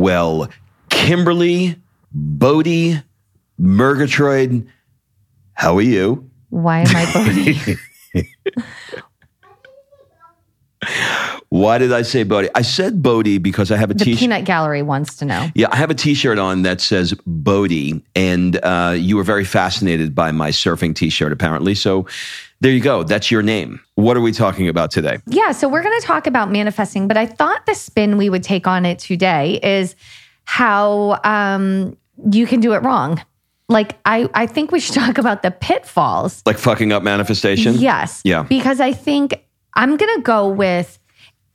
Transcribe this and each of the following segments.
Well, Kimberly, Bodie, Murgatroyd, how are you? Why am I Bodie? Why did I say Bodie? I said Bodie because I have a the t-shirt. peanut gallery wants to know. Yeah, I have a T-shirt on that says Bodie, and uh, you were very fascinated by my surfing T-shirt, apparently. So there you go. That's your name. What are we talking about today? Yeah, so we're going to talk about manifesting, but I thought the spin we would take on it today is how um, you can do it wrong. Like I, I think we should talk about the pitfalls. Like fucking up manifestation? Yes. Yeah. Because I think I'm going to go with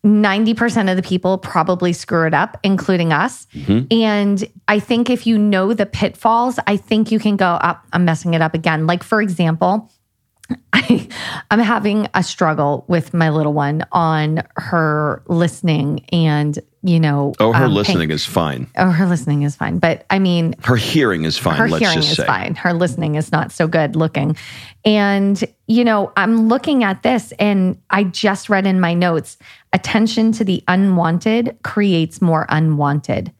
90% of the people probably screw it up, including us. Mm-hmm. And I think if you know the pitfalls, I think you can go up, I'm messing it up again. Like, for example, I, I'm having a struggle with my little one on her listening and, you know, Oh, her um, listening paying- is fine. oh, her listening is fine. But I mean, Her hearing is fine. her let's hearing just is say. fine. Her listening is not so good looking. And, you know, I'm looking at this and I just read in my notes attention to the unwanted creates more unwanted.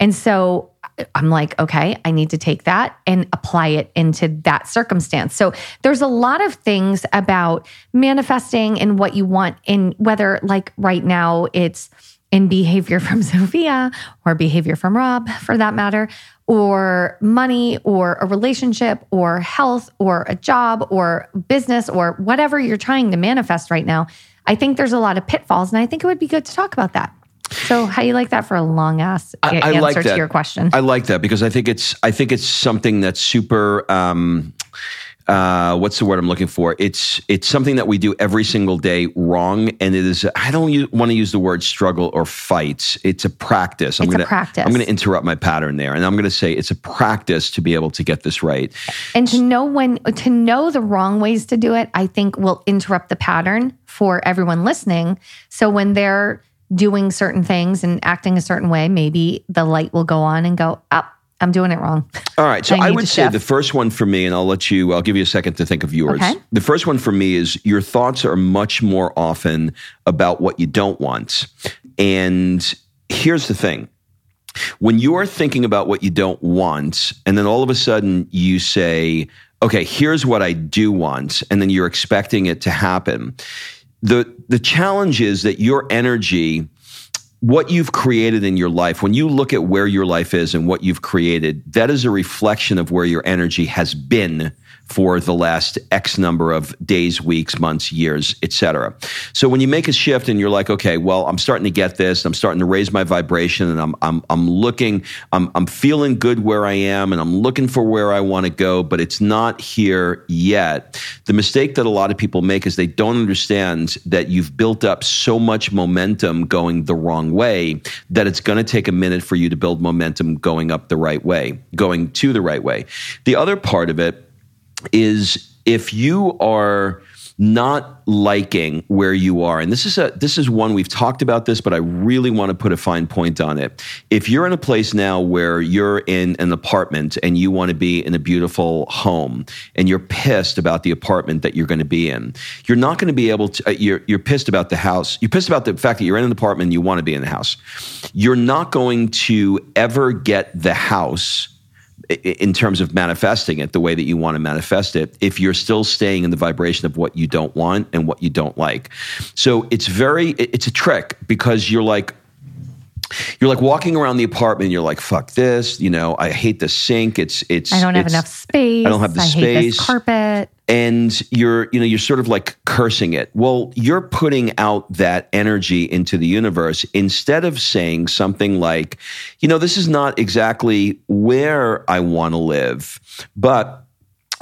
And so I'm like, okay, I need to take that and apply it into that circumstance. So there's a lot of things about manifesting and what you want in whether like right now it's in behavior from Sophia or behavior from Rob for that matter, or money or a relationship or health or a job or business or whatever you're trying to manifest right now. I think there's a lot of pitfalls and I think it would be good to talk about that. So how you like that for a long ass I- I answer like to your question? I like that because I think it's I think it's something that's super um uh what's the word I'm looking for? It's it's something that we do every single day wrong and it is I don't want to use the word struggle or fight. It's a practice. I'm It's a gonna practice. I'm going to interrupt my pattern there and I'm going to say it's a practice to be able to get this right. and to know when to know the wrong ways to do it i think will interrupt the pattern for everyone listening so when they're doing certain things and acting a certain way maybe the light will go on and go up i'm doing it wrong All right. So I I, would say shift. the first one for me, and I'll let you, I'll give you a second to think of yours. Okay. The first one for me is your thoughts are much more often about what you don't want. And here's the thing when you're thinking about what you don't want, and then all of a sudden you say, okay, here's what I do want, and then you're expecting it to happen. The, the challenge is that your energy, what you've created in your life, when you look at where your life is and what you've created, that is a reflection of where your energy has been for the last X number of days, weeks, months, years, etc. So when you make a shift and you're like, okay, well, I'm starting to get this, I'm starting to raise my vibration, and I'm I'm I'm looking, I'm I'm feeling good where I am, and I'm looking for where I want to go, but it's not here yet. The mistake that a lot of people make is they don't understand that you've built up so much momentum going the wrong way that it's going to take a minute for you to build momentum going up the right way, going to the right way. The other part of it is if you are not liking where you are and this is a this is one we've talked about this but I really want to put a fine point on it. If you're in a place now where you're in an apartment and you want to be in a beautiful home and you're pissed about the apartment that you're going to be in, you're not going to be able to uh, you're you're pissed about the house. You're pissed about the fact that you're in an apartment and you want to be in the house. You're not going to ever get the house in terms of manifesting it the way that you want to manifest it if you're still staying in the vibration of what you don't want and what you don't like so it's very it's a trick because you're like you're like walking around the apartment and you're like fuck this you know i hate the sink it's it's I don't have it's- enough space. I don't have the I space. hate this carpet. And you're you know you're sort of like cursing it. Well you're putting out that energy into the universe instead of saying something like you know this is not exactly where i want to live but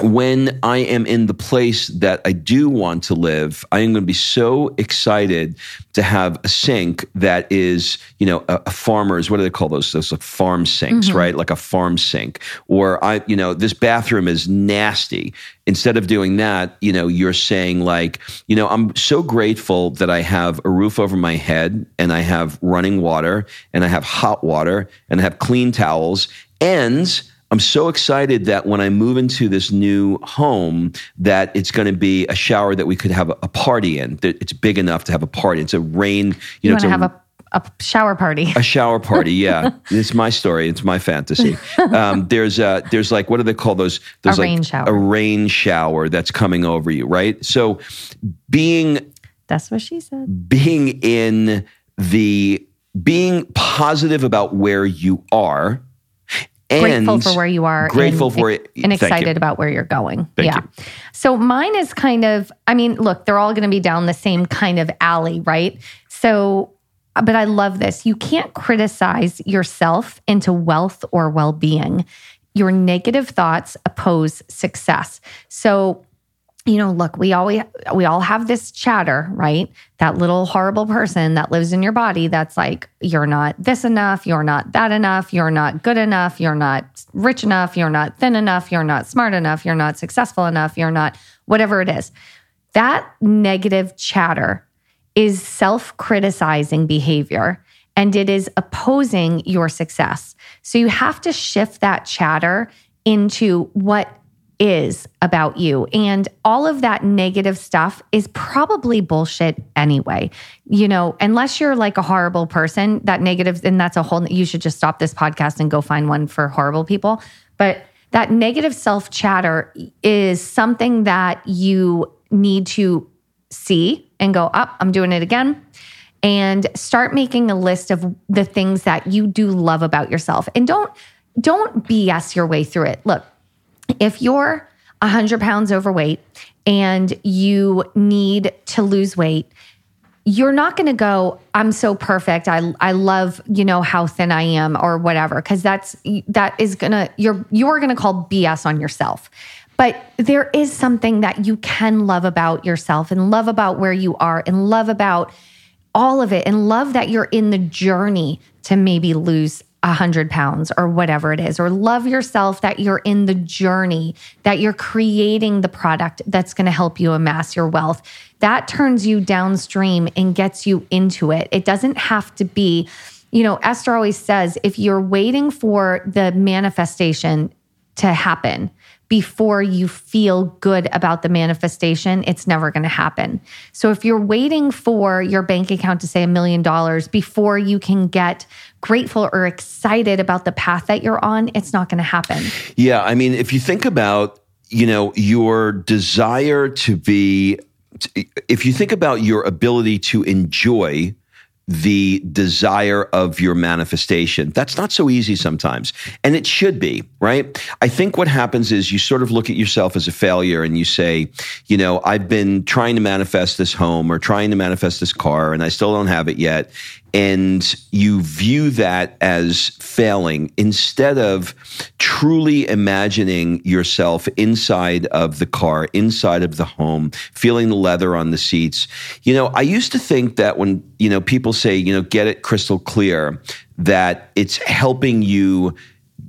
when I am in the place that I do want to live, I am going to be so excited to have a sink that is, you know, a, a farmer's, what do they call those? Those like farm sinks, mm-hmm. right? Like a farm sink. Or I, you know, this bathroom is nasty. Instead of doing that, you know, you're saying like, you know, I'm so grateful that I have a roof over my head and I have running water and I have hot water and I have clean towels and I'm so excited that when I move into this new home, that it's going to be a shower that we could have a, a party in. That it's big enough to have a party. It's a rain. You, You, know, it's to a, have a, a shower party. a shower party. Yeah, it's my story. It's my fantasy. Um, there's uh, there's like what do they call those? There's A like rain shower. A rain shower that's coming over you, right? So being That's what she said. being in the being positive about where you are. Grateful for where you are. Grateful and, for it. And excited about where you're going. Thank yeah. you. So mine is kind of, I mean, look, they're all going to be down the same kind of alley, right? So, but I love this. You can't criticize yourself into wealth or well being. Your negative thoughts oppose success. So, you know, look, we always we all have this chatter, right? That little horrible person that lives in your body that's like, you're not this enough, you're not that enough, you're not good enough, you're not rich enough, you're not thin enough, you're not smart enough, you're not successful enough, you're not whatever it is. That negative chatter is self-criticizing behavior and it is opposing your success. So you have to shift that chatter into what is about you. And all of that negative stuff is probably bullshit anyway. You know, unless you're like a horrible person, that negative, and that's a whole, you should just stop this podcast and go find one for horrible people. But that negative self chatter is something that you need to see and go, up, I'm doing it again. And start making a list of the things that you do love about yourself. And don't, don't BS your way through it. Look, if you're 100 pounds overweight and you need to lose weight, you're not going to go, I'm so perfect. I I love, you know, how thin I am or whatever cuz that's that is going to you're you're going to call BS on yourself. But there is something that you can love about yourself and love about where you are and love about all of it and love that you're in the journey to maybe lose a hundred pounds or whatever it is, or love yourself that you're in the journey, that you're creating the product that's going to help you amass your wealth. That turns you downstream and gets you into it. It doesn't have to be, you know, Esther always says if you're waiting for the manifestation to happen, before you feel good about the manifestation, it's never going to happen. So if you're waiting for your bank account to say a million dollars before you can get grateful or excited about the path that you're on, it's not going to happen. Yeah, I mean, if you think about, you know, your desire to be, if you think about your ability to enjoy the desire of your manifestation. That's not so easy sometimes. And it should be, right? I think what happens is you sort of look at yourself as a failure and you say, you know, I've been trying to manifest this home or trying to manifest this car and I still don't have it yet and you view that as failing instead of truly imagining yourself inside of the car, inside of the home, feeling the leather on the seats. You know, I used to think that when, you know, people say, you know, get it crystal clear, that it's helping you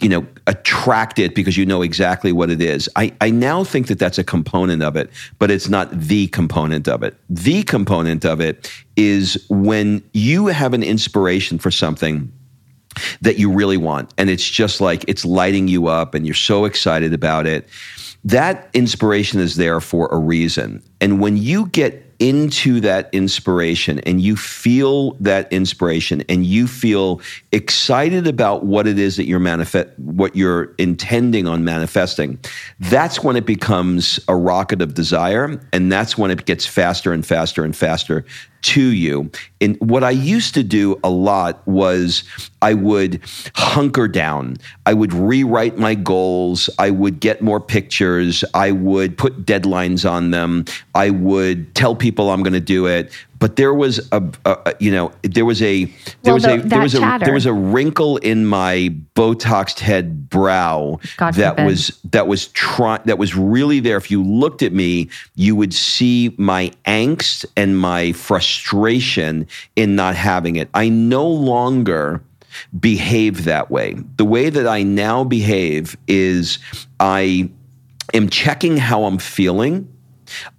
you know, attract it because you know exactly what it is. I, I now think that that's a component of it, but it's not the component of it. The component of it is when you have an inspiration for something that you really want, and it's just like it's lighting you up and you're so excited about it. That inspiration is there for a reason. And when you get into that inspiration and you feel that inspiration and you feel excited about what it is that you're manifest what you're intending on manifesting that's when it becomes a rocket of desire and that's when it gets faster and faster and faster to you. And what I used to do a lot was I would hunker down. I would rewrite my goals. I would get more pictures. I would put deadlines on them. I would tell people I'm going to do it but there was a, a, you know there was a there well, was the, a there was chatter. a there was a wrinkle in my botoxed head brow God that forbid. was that was try, that was really there if you looked at me you would see my angst and my frustration in not having it i no longer behave that way the way that i now behave is i am checking how i'm feeling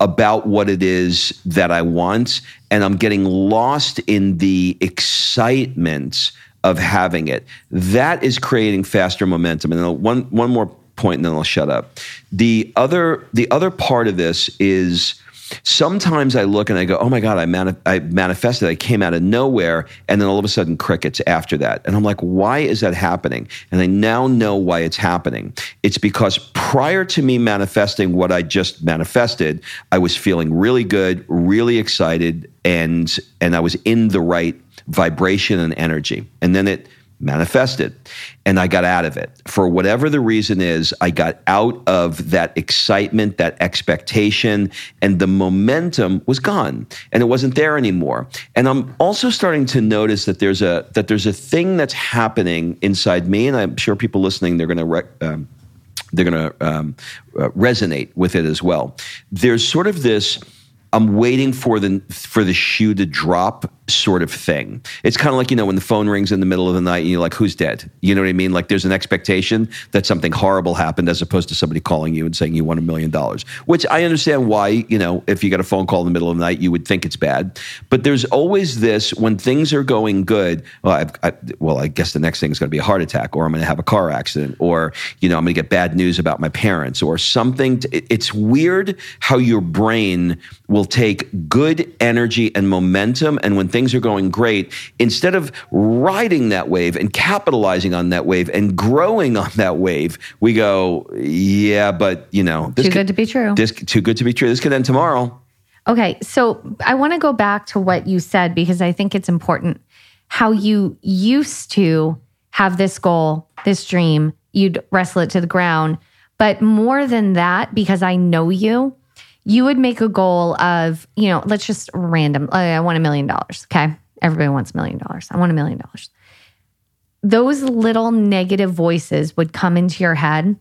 about what it is that I want, and I'm getting lost in the excitement of having it. That is creating faster momentum. And one one more point, and then I'll shut up. The other the other part of this is Sometimes I look and I go, oh my God, I, I manifested. I came out of nowhere. And then all of a sudden, crickets after that. And I'm like, why is that happening? And I now know why it's happening. It's because prior to me manifesting what I just manifested, I was feeling really good, really excited, and, and I was in the right vibration and energy. And then it manifested and I got out of it. For whatever the reason is, I got out of that excitement, that expectation, and the momentum was gone and it wasn't there anymore. And I'm also starting to notice that there's a that there's a thing that's happening inside me and I'm sure people listening they're going to rec- um, they're going to um, uh, resonate with it as well. There's sort of this I'm waiting for the for the shoe to drop sort of thing. It's kind of like, you know, when the phone rings in the middle of the night and you're like, who's dead? You know what I mean? Like there's an expectation that something horrible happened as opposed to somebody calling you and saying you won a million dollars, which I understand why, you know, if you get a phone call in the middle of the night, you would think it's bad. But there's always this when things are going good. Well, I, well, I guess the next thing is going to be a heart attack or I'm going to have a car accident or, you know, I'm going to get bad news about my parents or something. To, it's weird how your brain will take good energy and momentum and when things are going great, instead of riding that wave and capitalizing on that wave and growing on that wave, we go, yeah, but you know, this too could, good to be true. This too good to be true. This could end tomorrow. Okay, so I want to go back to what you said because I think it's important. How you used to have this goal, this dream, you'd wrestle it to the ground. But more than that, because I know you, you would make a goal of, you know, let's just random, uh, I want a million dollars. Okay. Everybody wants a million dollars. I want a million dollars. Those little negative voices would come into your head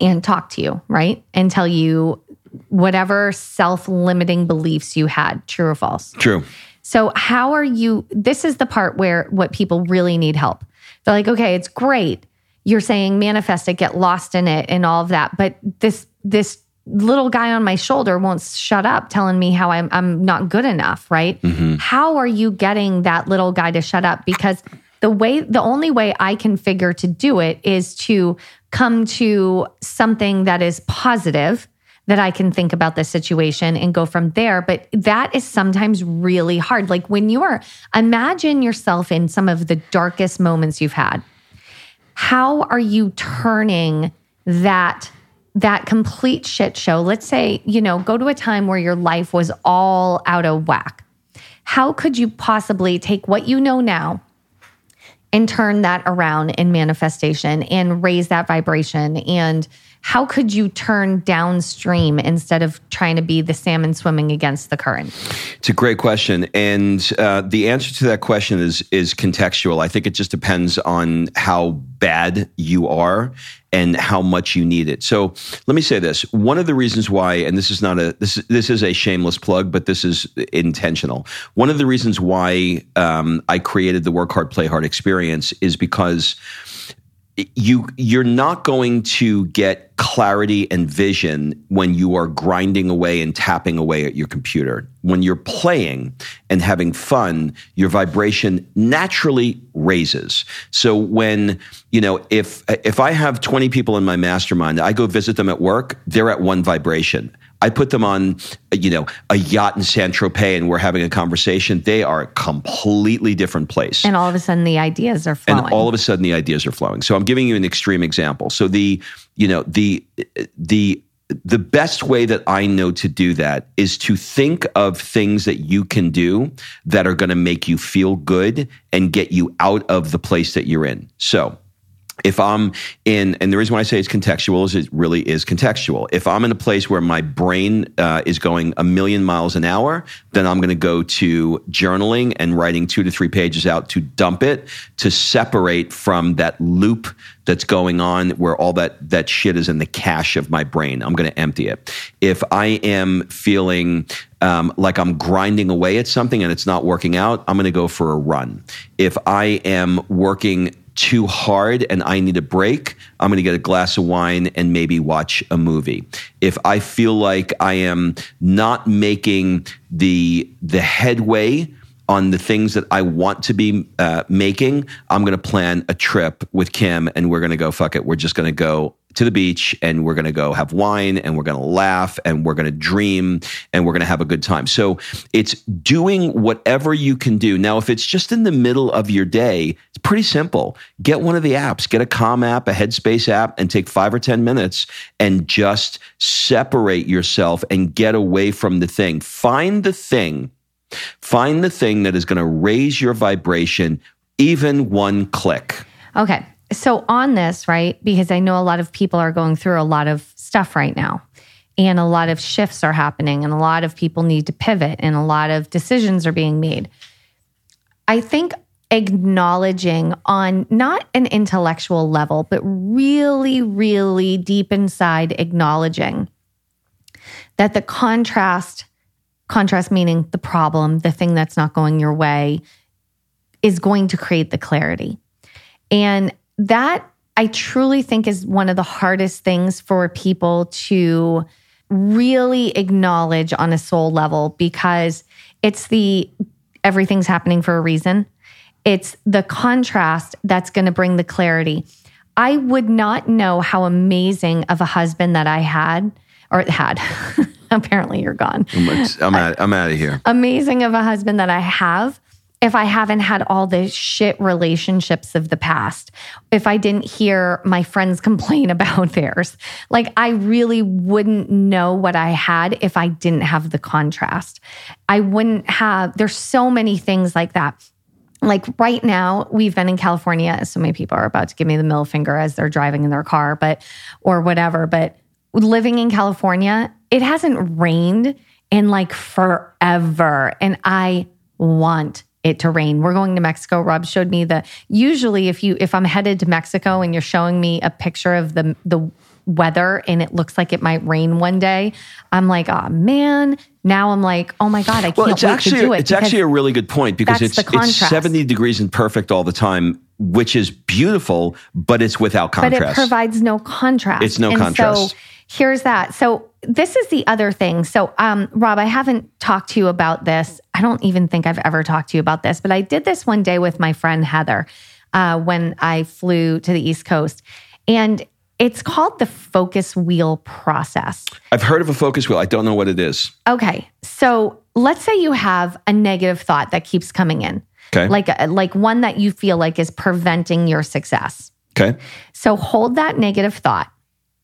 and talk to you, right? And tell you whatever self limiting beliefs you had, true or false. True. So, how are you? This is the part where what people really need help. They're like, okay, it's great. You're saying manifest it, get lost in it, and all of that. But this, this little guy on my shoulder won't shut up telling me how I'm I'm not good enough, right? Mm-hmm. How are you getting that little guy to shut up because the way the only way I can figure to do it is to come to something that is positive that I can think about the situation and go from there. But that is sometimes really hard. Like when you are, imagine yourself in some of the darkest moments you've had. How are you turning that that complete shit show, let's say, you know, go to a time where your life was all out of whack. how could you possibly take what you know now and turn that around in manifestation and raise that vibration and how could you turn downstream instead of trying to be the salmon swimming against the current? It's a great question, and uh, the answer to that question is is contextual. I think it just depends on how bad you are and how much you need it. So let me say this: one of the reasons why, and this is not a this this is a shameless plug, but this is intentional. One of the reasons why um, I created the Work Hard Play Hard experience is because you you're not going to get clarity and vision when you are grinding away and tapping away at your computer. When you're playing and having fun your vibration naturally raises. So when you know if if i have 20 people in my mastermind i go visit them at work they're at one vibration I put them on, you know, a yacht in Saint-Tropez and we're having a conversation. They are a completely different place. And all of a sudden the ideas are flowing. And all of a sudden the ideas are flowing. So I'm giving you an extreme example. So the, you know, the, the, the best way that I know to do that is to think of things that you can do that are going to make you feel good and get you out of the place that you're in. So, if I'm in, and the reason why I say it's contextual is it really is contextual. If I'm in a place where my brain uh, is going a million miles an hour, then I'm going to go to journaling and writing two to three pages out to dump it, to separate from that loop that's going on where all that, that shit is in the cache of my brain. I'm going to empty it. If I am feeling um, like I'm grinding away at something and it's not working out, I'm going to go for a run. If I am working too hard and I need a break, I'm going to get a glass of wine and maybe watch a movie. If I feel like I am not making the the headway on the things that I want to be uh, making, I'm going to plan a trip with Kim and we're going to go fuck it. We're just going to go to the beach and we're going to go have wine and we're going to laugh and we're going to dream and we're going to have a good time. So it's doing whatever you can do. Now, if it's just in the middle of your day, it's pretty simple. Get one of the apps, get a Calm app, a Headspace app, and take five or 10 minutes and just separate yourself and get away from the thing. Find the thing, find the thing that is going to raise your vibration even one click. Okay so on this, right? Because I know a lot of people are going through a lot of stuff right now. And a lot of shifts are happening, and a lot of people need to pivot, and a lot of decisions are being made. I think acknowledging on not an intellectual level, but really, really deep inside, acknowledging that the contrast, contrast meaning the problem, the thing that's not going your way, is going to create the clarity. And that I truly think is one of the hardest things for people to really acknowledge on a soul level because it's the everything's happening for a reason. It's the contrast that's going to bring the clarity. I would not know how amazing of a husband that I had or had. Apparently, you're gone. I'm, I'm, out, I'm out of here. Amazing of a husband that I have if I haven't had all the shit relationships of the past, if I didn't hear my friends complain about theirs, like I really wouldn't know what I had if I didn't have the contrast. I wouldn't have, there's so many things like that. Like right now, we've been in California. So many people are about to give me the middle finger as they're driving in their car, but, or whatever. But living in California, it hasn't rained in like forever. And I want it to rain. We're going to Mexico. Rob showed me the usually if you if I'm headed to Mexico and you're showing me a picture of the the weather and it looks like it might rain one day, I'm like, oh man. Now I'm like, oh my god, I can't well, it's wait actually, to do it. It's actually a really good point because it's it's 70 degrees and perfect all the time, which is beautiful, but it's without contrast. But it provides no contrast. It's no and contrast. So here's that. So this is the other thing. So, um, Rob, I haven't talked to you about this. I don't even think I've ever talked to you about this, but I did this one day with my friend Heather uh, when I flew to the East Coast. And it's called the focus wheel process. I've heard of a focus wheel. I don't know what it is. Okay. So let's say you have a negative thought that keeps coming in. Okay. Like, a, like one that you feel like is preventing your success. Okay. So hold that negative thought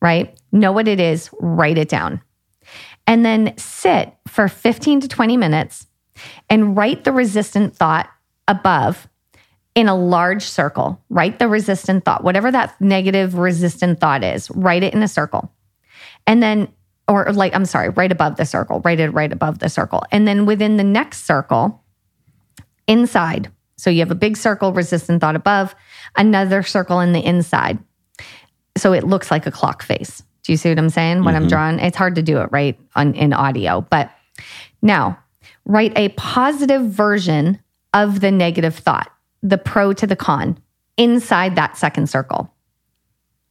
right? Know what it is, write it down. And then sit for 15 to 20 minutes and write the resistant thought above in a large circle. Write the resistant thought, whatever that negative resistant thought is, write it in a circle. And then, or like, I'm sorry, right above the circle, write it right above the circle. And then within the next circle, inside, so you have a big circle, resistant thought above, another circle in the inside. So it looks like a clock face. Do you see what I'm saying? When I'm drawing, it's hard to do it right on in audio. But now, write a positive version of the negative thought, the pro to the con, inside that second circle.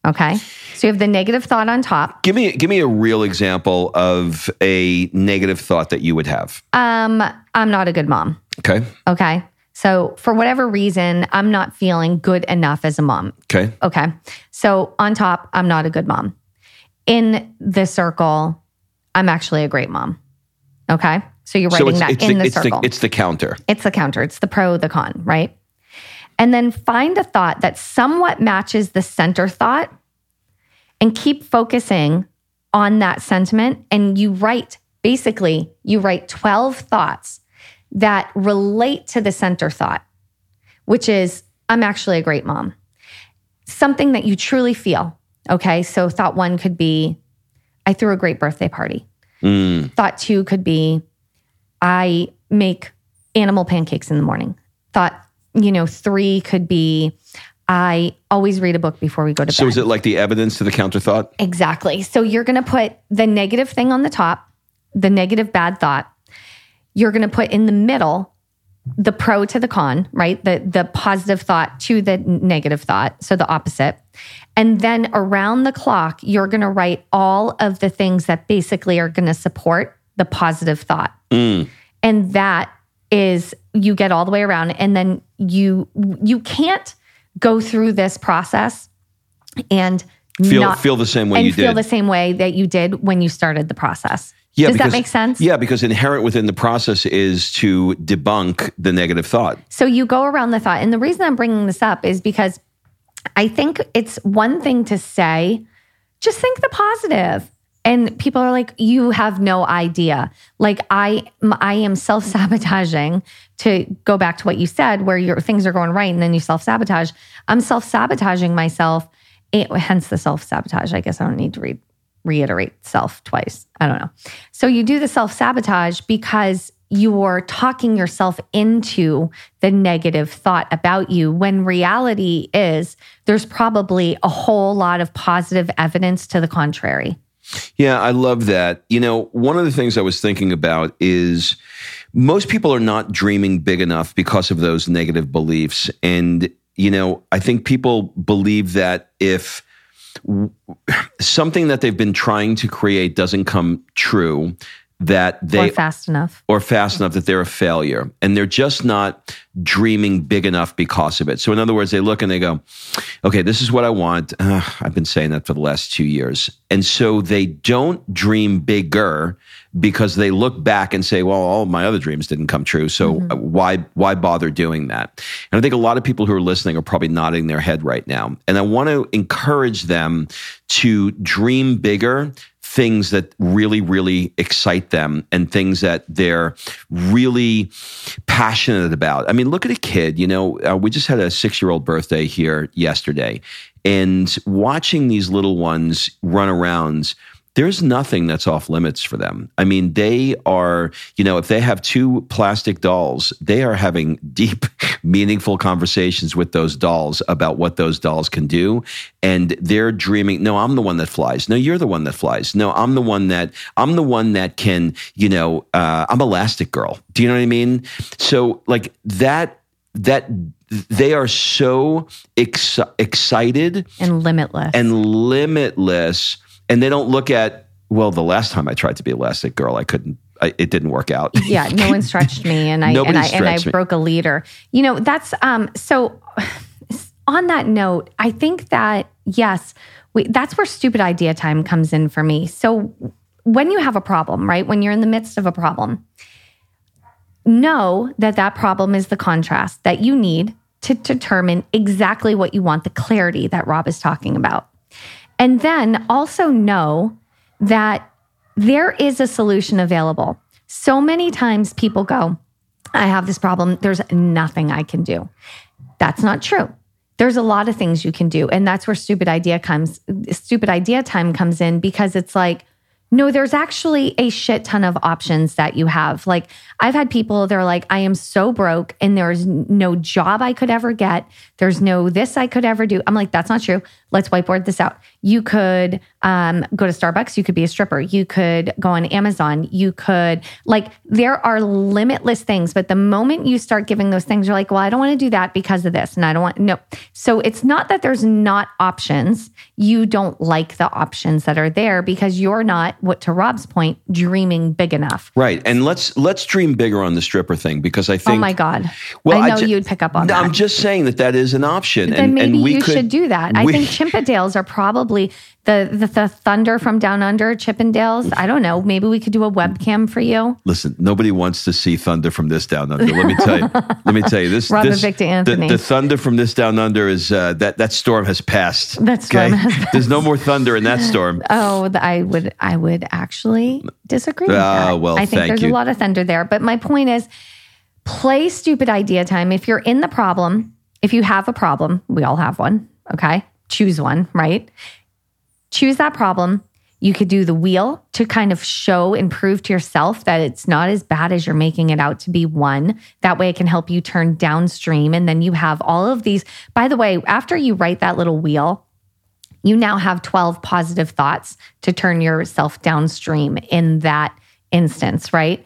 Okay. So you have the negative thought on top. Give me give me a real example of a negative thought that you would have. Um, I'm not a good mom. Okay. Okay. So for whatever reason, I'm not feeling good enough as a mom. Okay. Okay. So on top, I'm not a good mom. In the circle, I'm actually a great mom. Okay. So you're writing that in the, it's circle. The, it's the counter. It's the counter. It's the pro, the con, right? And then find a thought that somewhat matches the center thought and keep focusing on that sentiment. And you write, basically, you write 12 thoughts that relate to the center thought, which is, I'm actually a great mom. Something that you truly feel. Okay. So thought one could be, I threw a great birthday party. Mm. Thought two could be, I make animal pancakes in the morning. Thought, you know, three could be, I always read a book before we go to So bed. So is it like the evidence to the counter thought? Exactly. So you're going to put the negative thing on the top, the negative bad thought. You're going to put in the middle the pro to the con, right? The the positive thought to the negative thought, so the opposite. And then around the clock, you're going to write all of the things that basically are going to support the positive thought. Mm. And that is you get all the way around and then you you can't go through this process and Feel not feel the same way and you feel did. the same way that you did when you started the process. Yeah, Does because, that make sense? Yeah, because inherent within the process is to debunk the negative thought. So you go around the thought. And the reason I'm bringing this up is because I think it's one thing to say, just think the positive. And people are like, you have no idea. Like I, I am self sabotaging. To go back to what you said, where your things are going right, and then you self sabotage. I'm self sabotaging myself. It, hence the self sabotage. I guess I don't need to re- reiterate self twice. I don't know. So you do the self sabotage because you're talking yourself into the negative thought about you when reality is there's probably a whole lot of positive evidence to the contrary. Yeah, I love that. You know, one of the things I was thinking about is most people are not dreaming big enough because of those negative beliefs. And, you know, I think people believe that if something that they've been trying to create doesn't come true, that they or fast enough. or fast enough that they're a failure and they're just not dreaming big enough because of it. So, in other words, they look and they go, okay, this is what I want. Uh, I've been saying that for the last two years. And so they don't dream bigger because they look back and say, well, all my other dreams didn't come true. So why, why bother doing that? And I think a lot of people who are listening are probably nodding their head right now. And I want to encourage them to dream bigger things that really, really excite them and things that they're really passionate about. I mean, look at a kid, you know, uh, we just had a six year old birthday here yesterday, and watching these little ones run around. There's nothing that's off limits for them. I mean, they are, you know, if they have two plastic dolls, they are having deep, meaningful conversations with those dolls about what those dolls can do. And they're dreaming, no, I'm the one that flies. No, you're the one that flies. No, I'm the one that, I'm the one that can, you know, uh, I'm Elastic Girl. Do you know what I mean? So, like that, that they are so ex- excited And limitless. and limitless and they don't look at well the last time i tried to be a elastic girl i couldn't I, it didn't work out yeah, no one stretched me and I and I and I me. broke a leader. You know, that's um so on that note, I think that yes, we, that's where stupid idea time comes in for me. So when you have a problem, right? When you're in the midst of a problem, know that that problem is the contrast that you need to determine exactly what you want, the clarity that Rob is talking about. And then also know that there is a solution available. So many times people go, I have this problem. There's nothing I can do. That's not true. There's a lot of things you can do. And that's where stupid idea comes, stupid idea time comes in because it's like, no, there's actually a shit ton of options that you have. Like, I've had people, they're like, I am so broke and there's no job I could ever get. There's no this I could ever do. I'm like, that's not true. Let's whiteboard this out. You could um, go to Starbucks. You could be a stripper. You could go on Amazon. You could, like, there are limitless things. But the moment you start giving those things, you're like, well, I don't want to do that because of this. And I don't want, no. So it's not that there's not options. You don't like the options that are there because you're not, what to Rob's point, dreaming big enough. Right. And let's, let's dream bigger on the stripper thing because I think. Oh my God. Well, I know I ju- you'd pick up on no, that. I'm just saying that that is an option. Then and, maybe and we you could, should do that. I we- think Chippendales are probably the, the the thunder from down under. Chippendales. I don't know. Maybe we could do a webcam for you. Listen, nobody wants to see thunder from this down under. Let me tell you. let me tell you this. Robert this Victor Anthony. the thunder from this down under is uh, that that storm has passed. That storm has passed. There's no more thunder in that storm. Oh, I would I would actually disagree with that. well, I think there's you. a lot of thunder there. But my point is play stupid idea time. If you're in the problem, if you have a problem, we all have one, okay? Choose one, right? Choose that problem. You could do the wheel to kind of show and prove to yourself that it's not as bad as you're making it out to be one. That way it can help you turn downstream. And then you have all of these. By the way, after you write that little wheel, you now have 12 positive thoughts to turn yourself downstream in that instance, right?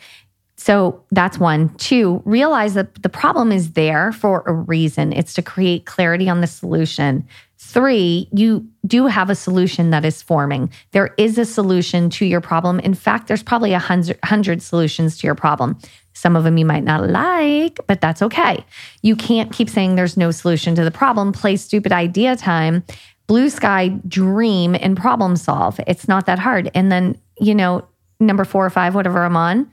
So that's one. Two, realize that the problem is there for a reason. It's to create clarity on the solution. Three, you do have a solution that is forming. There is a solution to your problem. In fact, there's probably a hundred, hundred solutions to your problem. Some of them you might not like, but that's okay. You can't keep saying there's no solution to the problem. Play stupid idea time, blue sky, dream, and problem solve. It's not that hard. And then, you know, number four or five, whatever I'm on,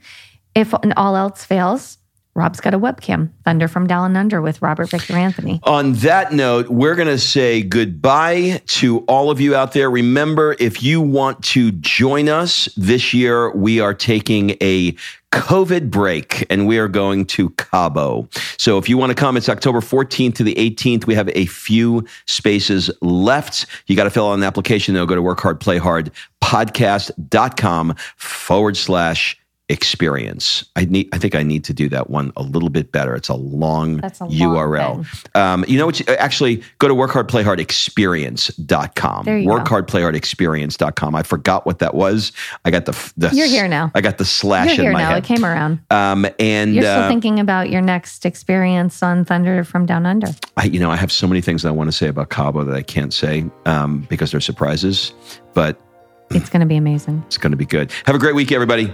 if all else fails, Rob's got a webcam. Thunder from Down Under with Robert Victor Anthony. On that note, we're going to say goodbye to all of you out there. Remember, if you want to join us this year, we are taking a COVID break and we are going to Cabo. So if you want to come, it's October 14th to the 18th. We have a few spaces left. You got to fill out an application though. Go to workhardplayhardpodcast.com forward slash experience. I need I think I need to do that one a little bit better. It's a long That's a long URL. Um, you know what? you- Actually, go to workhardplayhardexperience.com. There you. Workhardplayhardexperience.com. I forgot what that was. I got the, the You're here now. I got the slash You're in my now. head. It came around. Um, and You're still uh, thinking about your next experience on Thunder from Down Under. I, you know, I have so many things I want to say about Cabo that I can't say um, because they're surprises. But It's going to be amazing. It's going to be good. Have a great week, everybody.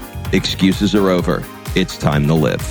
excuses are over. It's time to live.